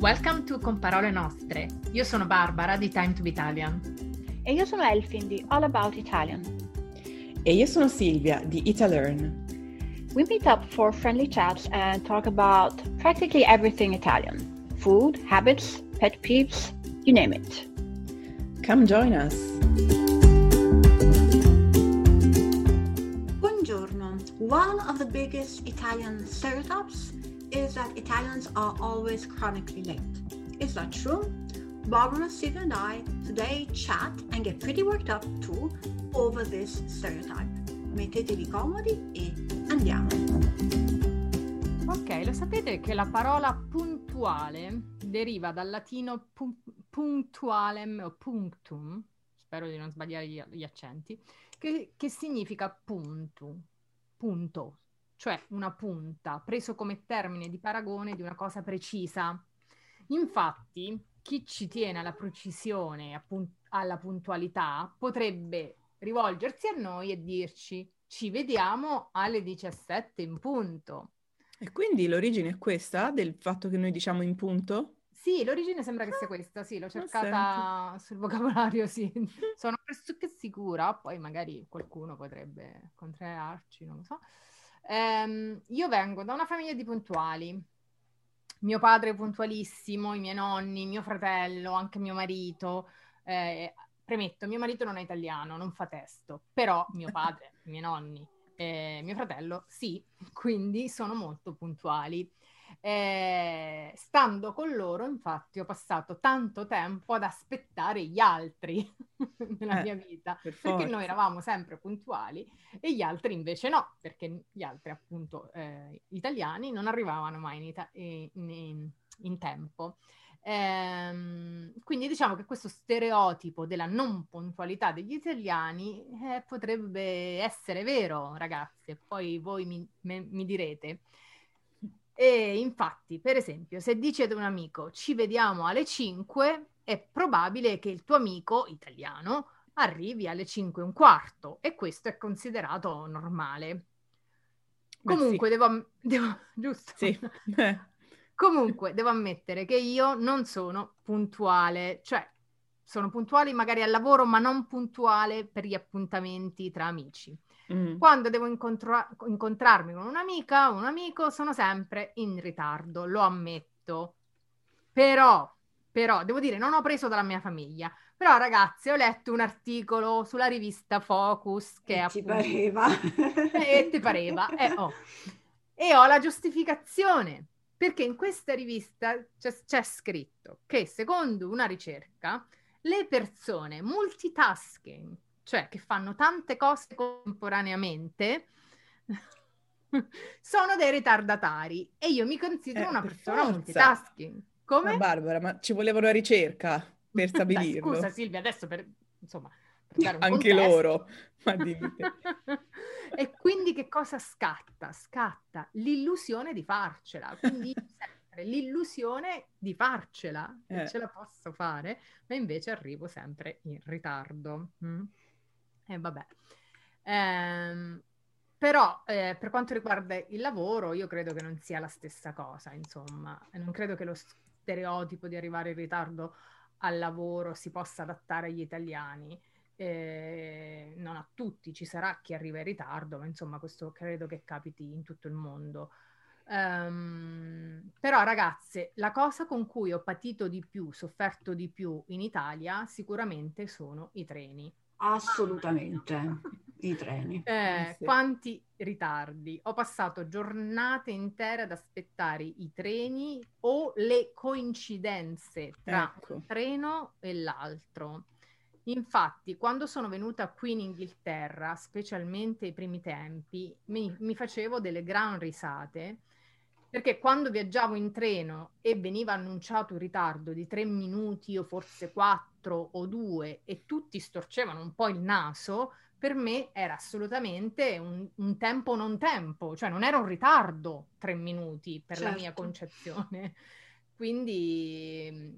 Welcome to Con Parole Nostre. Io sono Barbara di Time to be Italian. E io sono Elfin di All About Italian. E io sono Silvia di Italearn. We meet up for friendly chats and talk about practically everything Italian food, habits, pet peeves, you name it. Come join us. Buongiorno. One of the biggest Italian stereotypes is that Italians are always chronically late. Is that true? Barbara, Steve, and I today chat and get pretty worked up too over this stereotype. Mettetevi comodi e andiamo. Ok, lo sapete che la parola puntuale deriva dal latino pu- o punctum, spero di non sbagliare gli, gli accenti, che, che significa punto, punto, cioè una punta, preso come termine di paragone di una cosa precisa. Infatti, chi ci tiene alla precisione, appun- alla puntualità, potrebbe rivolgersi a noi e dirci ci vediamo alle 17 in punto. E quindi l'origine è questa del fatto che noi diciamo in punto? Sì, l'origine sembra che sia questa, sì, l'ho cercata sul vocabolario, sì. Sono pressoché sicura, poi magari qualcuno potrebbe contrariarci, non lo so. Ehm, io vengo da una famiglia di puntuali. Mio padre è puntualissimo, i miei nonni, mio fratello, anche mio marito. Eh, premetto, mio marito non è italiano, non fa testo, però mio padre, i miei nonni, eh, mio fratello sì, quindi sono molto puntuali. Eh, stando con loro, infatti, ho passato tanto tempo ad aspettare gli altri nella Eh, mia vita, per perché noi eravamo sempre puntuali e gli altri invece no, perché gli altri, appunto, eh, italiani non arrivavano mai in, ita- in- in- in tempo. Ehm, quindi diciamo che questo stereotipo della non puntualità degli italiani eh, potrebbe essere vero, ragazzi, e poi voi mi, me- mi direte. E infatti, per esempio, se dici ad un amico ci vediamo alle 5, è probabile che il tuo amico italiano arrivi alle 5 e un quarto e questo è considerato normale. Beh, Comunque, sì. devo, devo- giusto? Sì. Comunque, devo ammettere che io non sono puntuale, cioè sono puntuale magari al lavoro, ma non puntuale per gli appuntamenti tra amici. Mm. Quando devo incontra- incontrarmi con un'amica o un amico, sono sempre in ritardo, lo ammetto. Però, però, devo dire, non ho preso dalla mia famiglia. Però, ragazzi, ho letto un articolo sulla rivista Focus che E appunto... pareva? E ti pareva, eh, oh. E ho la giustificazione, perché in questa rivista c'è, c'è scritto che secondo una ricerca le persone multitasking, cioè che fanno tante cose contemporaneamente, sono dei ritardatari e io mi considero Eh, una per persona forza. multitasking. Come? Ma Barbara, ma ci voleva una ricerca per stabilirlo. scusa Silvia, adesso per, insomma, per Anche contesto. loro, ma dimmi e quindi che cosa scatta? Scatta l'illusione di farcela, quindi sempre l'illusione di farcela, che Eh. ce la posso fare, ma invece arrivo sempre in ritardo. mm? E vabbè. Ehm, però eh, per quanto riguarda il lavoro, io credo che non sia la stessa cosa, insomma, non credo che lo stereotipo di arrivare in ritardo al lavoro si possa adattare agli italiani. Eh, non a tutti, ci sarà chi arriva in ritardo, ma insomma questo credo che capiti in tutto il mondo. Ehm, però ragazze, la cosa con cui ho patito di più, sofferto di più in Italia sicuramente sono i treni. Assolutamente, i treni. Eh, sì. Quanti ritardi! Ho passato giornate intere ad aspettare i treni o le coincidenze tra Ecco. un treno e l'altro. Infatti, quando sono venuta qui in Inghilterra, specialmente ai primi tempi, mi, mi facevo delle gran risate perché quando viaggiavo in treno e veniva annunciato un ritardo di tre minuti o forse quattro o due e tutti storcevano un po' il naso, per me era assolutamente un, un tempo non tempo, cioè non era un ritardo tre minuti per la mia Certo. concezione. Quindi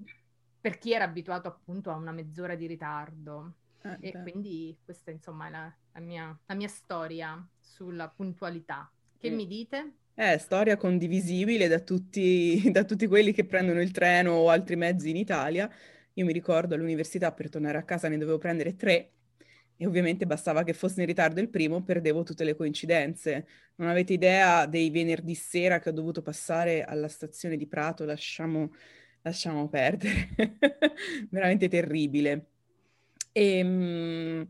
per chi era abituato appunto a una mezz'ora di ritardo. Eh, E beh. quindi questa insomma è la, la mia, la mia storia sulla puntualità. Che Mm. mi dite? È storia condivisibile da tutti, da tutti quelli che prendono il treno o altri mezzi in Italia. Io mi ricordo all'università per tornare a casa ne dovevo prendere tre e ovviamente bastava che fosse in ritardo il primo, perdevo tutte le coincidenze. Non avete idea dei venerdì sera che ho dovuto passare alla stazione di Prato, lasciamo, lasciamo perdere. Veramente terribile. E, um,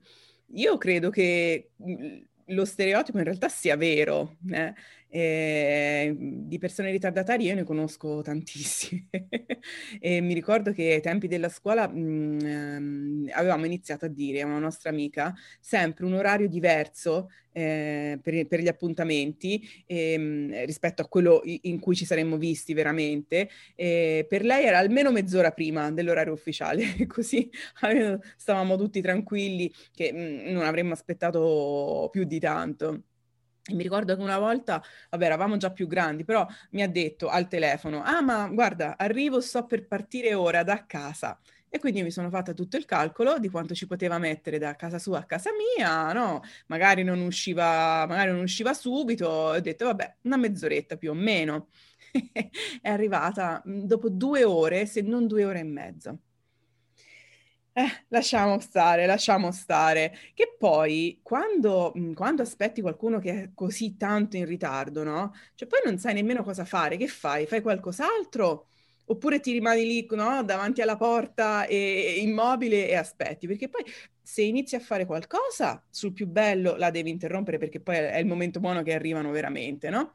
io credo che mm, lo stereotipo in realtà sia vero. Eh? Eh, di persone ritardatarie io ne conosco tantissime e mi ricordo che ai tempi della scuola mh, mm, ehm, avevamo iniziato a dire a una nostra amica sempre un orario diverso eh, per, per, gli appuntamenti eh, rispetto a quello in cui ci saremmo visti veramente. per lei era almeno mezz'ora prima dell'orario ufficiale, così stavamo tutti tranquilli che mh, mm, non avremmo aspettato più di tanto. E mi ricordo che una volta, vabbè, eravamo già più grandi, però mi ha detto al telefono, ah ma guarda, arrivo, sto per partire ora da casa. E quindi mi sono fatta tutto il calcolo di quanto ci poteva mettere da casa sua a casa mia, no? Magari non usciva, magari non usciva subito, ho detto, vabbè, una mezz'oretta più o meno. È arrivata dopo due ore, se non due ore e mezza. Eh, lasciamo stare, lasciamo stare. Che poi, quando, mhmm, quando aspetti qualcuno che è così tanto in ritardo, no? Cioè poi non sai nemmeno cosa fare. Che fai? Fai qualcos'altro? Oppure ti rimani lì, no? Davanti alla porta e, immobile e aspetti? Perché poi se inizi a fare qualcosa, sul più bello la devi interrompere perché poi è il momento buono che arrivano veramente, no?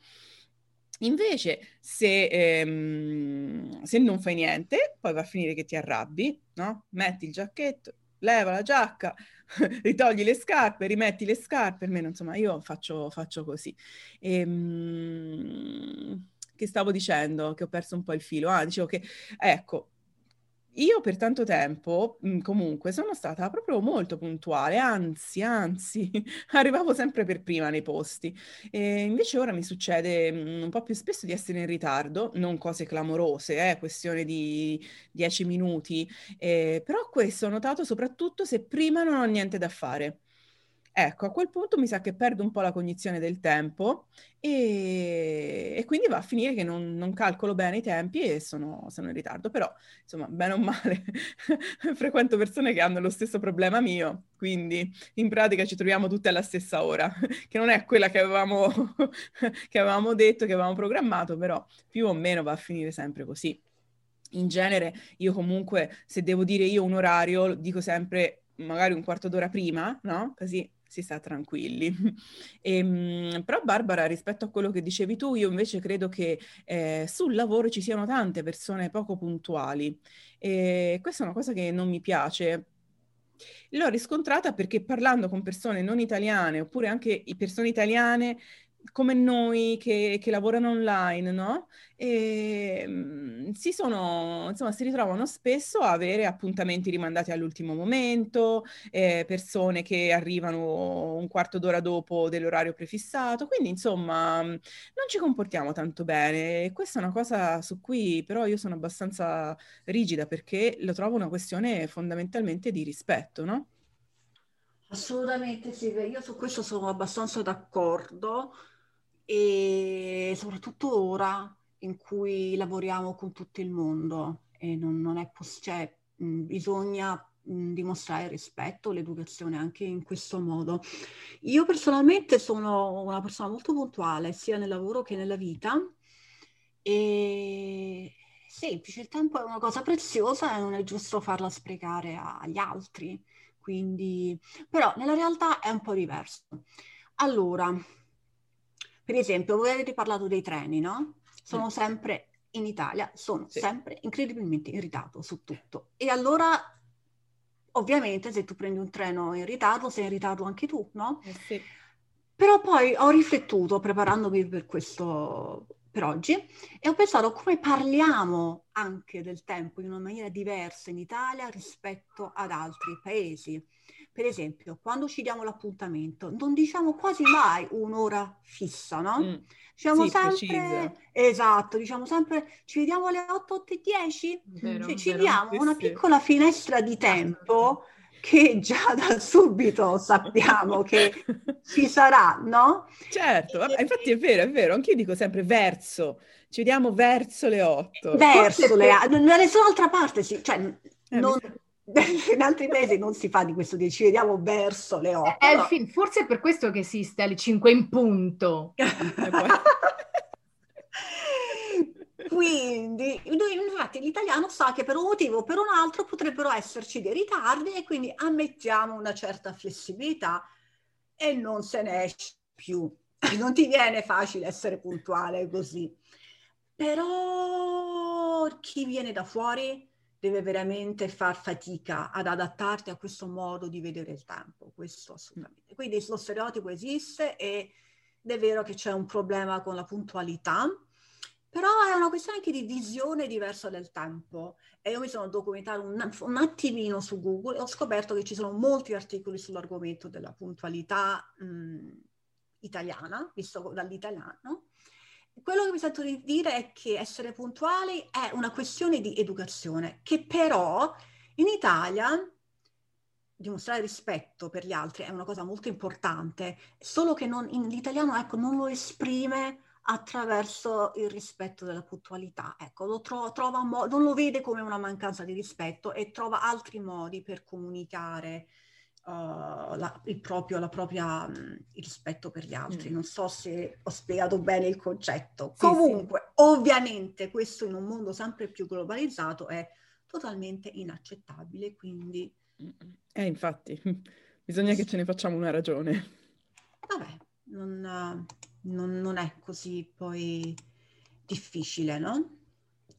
Invece, se, ehm, se, non fai niente, poi va a finire che ti arrabbi, no? Metti il giacchetto, leva la giacca, ritogli le scarpe, rimetti le scarpe, almeno insomma io faccio, faccio così. Ehm, che stavo dicendo? Che ho perso un po' il filo. Ah, dicevo che, ecco, io per tanto tempo, mhmm, comunque, sono stata proprio molto puntuale, anzi, anzi, arrivavo sempre per prima nei posti. E invece ora mi succede mhmm, un po' più spesso di essere in ritardo, non cose clamorose, eh, questione di dieci minuti, eh, però questo ho notato soprattutto se prima non ho niente da fare. Ecco, a quel punto mi sa che perdo un po' la cognizione del tempo e, e quindi va a finire che non, non calcolo bene i tempi e sono, sono, in ritardo. Però, insomma, bene o male, frequento persone che hanno lo stesso problema mio, quindi in pratica ci troviamo tutte alla stessa ora, che non è quella che avevamo, che avevamo detto, che avevamo programmato, però più o meno va a finire sempre così. In genere, io comunque, se devo dire io un orario, dico sempre magari un quarto d'ora prima, no? Così si sta tranquilli. E, ehm, però Barbara, rispetto a quello che dicevi tu, io invece credo che eh, sul lavoro ci siano tante persone poco puntuali e questa è una cosa che non mi piace. L'ho riscontrata perché parlando con persone non italiane oppure anche persone italiane come noi che, che, lavorano online, no? E mm, si sono, insomma, si ritrovano spesso a avere appuntamenti rimandati all'ultimo momento, eh, persone che arrivano un quarto d'ora dopo dell'orario prefissato, quindi insomma mm, non ci comportiamo tanto bene. Questa è una cosa su cui però io sono abbastanza rigida perché lo trovo una questione fondamentalmente di rispetto, no? Assolutamente sì, io su questo sono abbastanza d'accordo e soprattutto ora in cui lavoriamo con tutto il mondo e non, non è possibile, cioè, bisogna dimostrare rispetto, l'educazione anche in questo modo. Io personalmente sono una persona molto puntuale sia nel lavoro che nella vita e semplice, il tempo è una cosa preziosa e non è giusto farla sprecare agli altri, quindi però nella realtà è un po' diverso. Allora, per esempio, voi avete parlato dei treni, no? Sono sempre in Italia, sono sì. sempre incredibilmente in ritardo su tutto. E allora, ovviamente, se tu prendi un treno in ritardo, sei in ritardo anche tu, no? Eh sì. Però poi ho riflettuto preparandomi per questo per oggi e ho pensato come parliamo anche del tempo in una maniera diversa in Italia rispetto ad altri paesi. Per esempio, quando ci diamo l'appuntamento, non diciamo quasi mai un'ora fissa, no? Mm. Diciamo sì, sempre, precisa. esatto, diciamo sempre ci vediamo alle 8, 8 e 10, vero, cioè, ci vero, diamo sì, una piccola finestra di tempo che già da subito sappiamo che ci sarà, no? Certo, vabbè, infatti è vero, è vero, anch'io dico sempre verso, ci vediamo verso le otto. Verso le otto, da nessun'altra parte, sì, cioè, eh, non, in altri paesi non si fa di questo, ci vediamo verso le otto. È il film, forse è per questo che esiste alle 5 in punto. Quindi, infatti, l'italiano sa che per un motivo o per un altro potrebbero esserci dei ritardi e quindi ammettiamo una certa flessibilità e non se ne esce più. Non ti viene facile essere puntuale così. Però chi viene da fuori deve veramente far fatica ad adattarti a questo modo di vedere il tempo, questo assolutamente. Quindi lo stereotipo esiste ed è vero che c'è un problema con la puntualità, però è una questione anche di visione diversa del tempo. E io mi sono documentato un, un, attimino su Google e ho scoperto che ci sono molti articoli sull'argomento della puntualità mh, italiana, visto dall'italiano. Quello che mi sento di dire è che essere puntuali è una questione di educazione, che però in Italia dimostrare rispetto per gli altri è una cosa molto importante, solo che non, in, l'italiano ecco, non lo esprime attraverso il rispetto della puntualità. Ecco, lo tro- trova mo- non lo vede come una mancanza di rispetto e trova altri modi per comunicare uh, la, il proprio la propria, mh, mm, il rispetto per gli altri. Mm. Non so se ho spiegato bene il concetto. Sì, Comunque, sì. ovviamente, questo in un mondo sempre più globalizzato è totalmente inaccettabile, quindi... Eh, infatti, bisogna che ce ne facciamo una ragione. Vabbè, non... Uh, non, non è così poi difficile, no?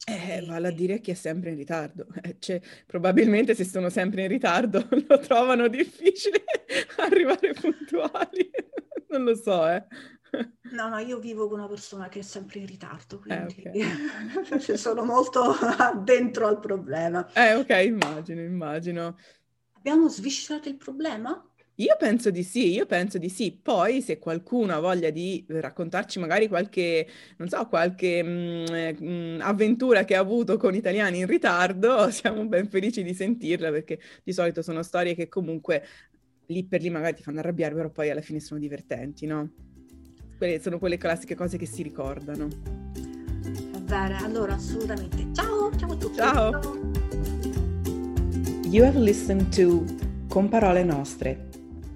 Eh, vale a dire che è sempre in ritardo. Eh, cioè, probabilmente se sono sempre in ritardo lo trovano difficile arrivare puntuali. non lo so, eh. No, no, io vivo con una persona che è sempre in ritardo, eh, quindi eh, okay. sono molto dentro al problema. Eh, ok, immagino, immagino. Abbiamo sviscerato il problema? Io penso di sì, io penso di sì. Poi se qualcuno ha voglia di raccontarci magari qualche, non so, qualche mh, mh, avventura che ha avuto con italiani in ritardo, siamo ben felici di sentirla perché di solito sono storie che comunque lì per lì magari ti fanno arrabbiare, però poi alla fine sono divertenti, no? Quelle sono quelle classiche cose che si ricordano. Va bene, allora assolutamente. Ciao, ciao a tutti. Ciao. You have listened to Con parole nostre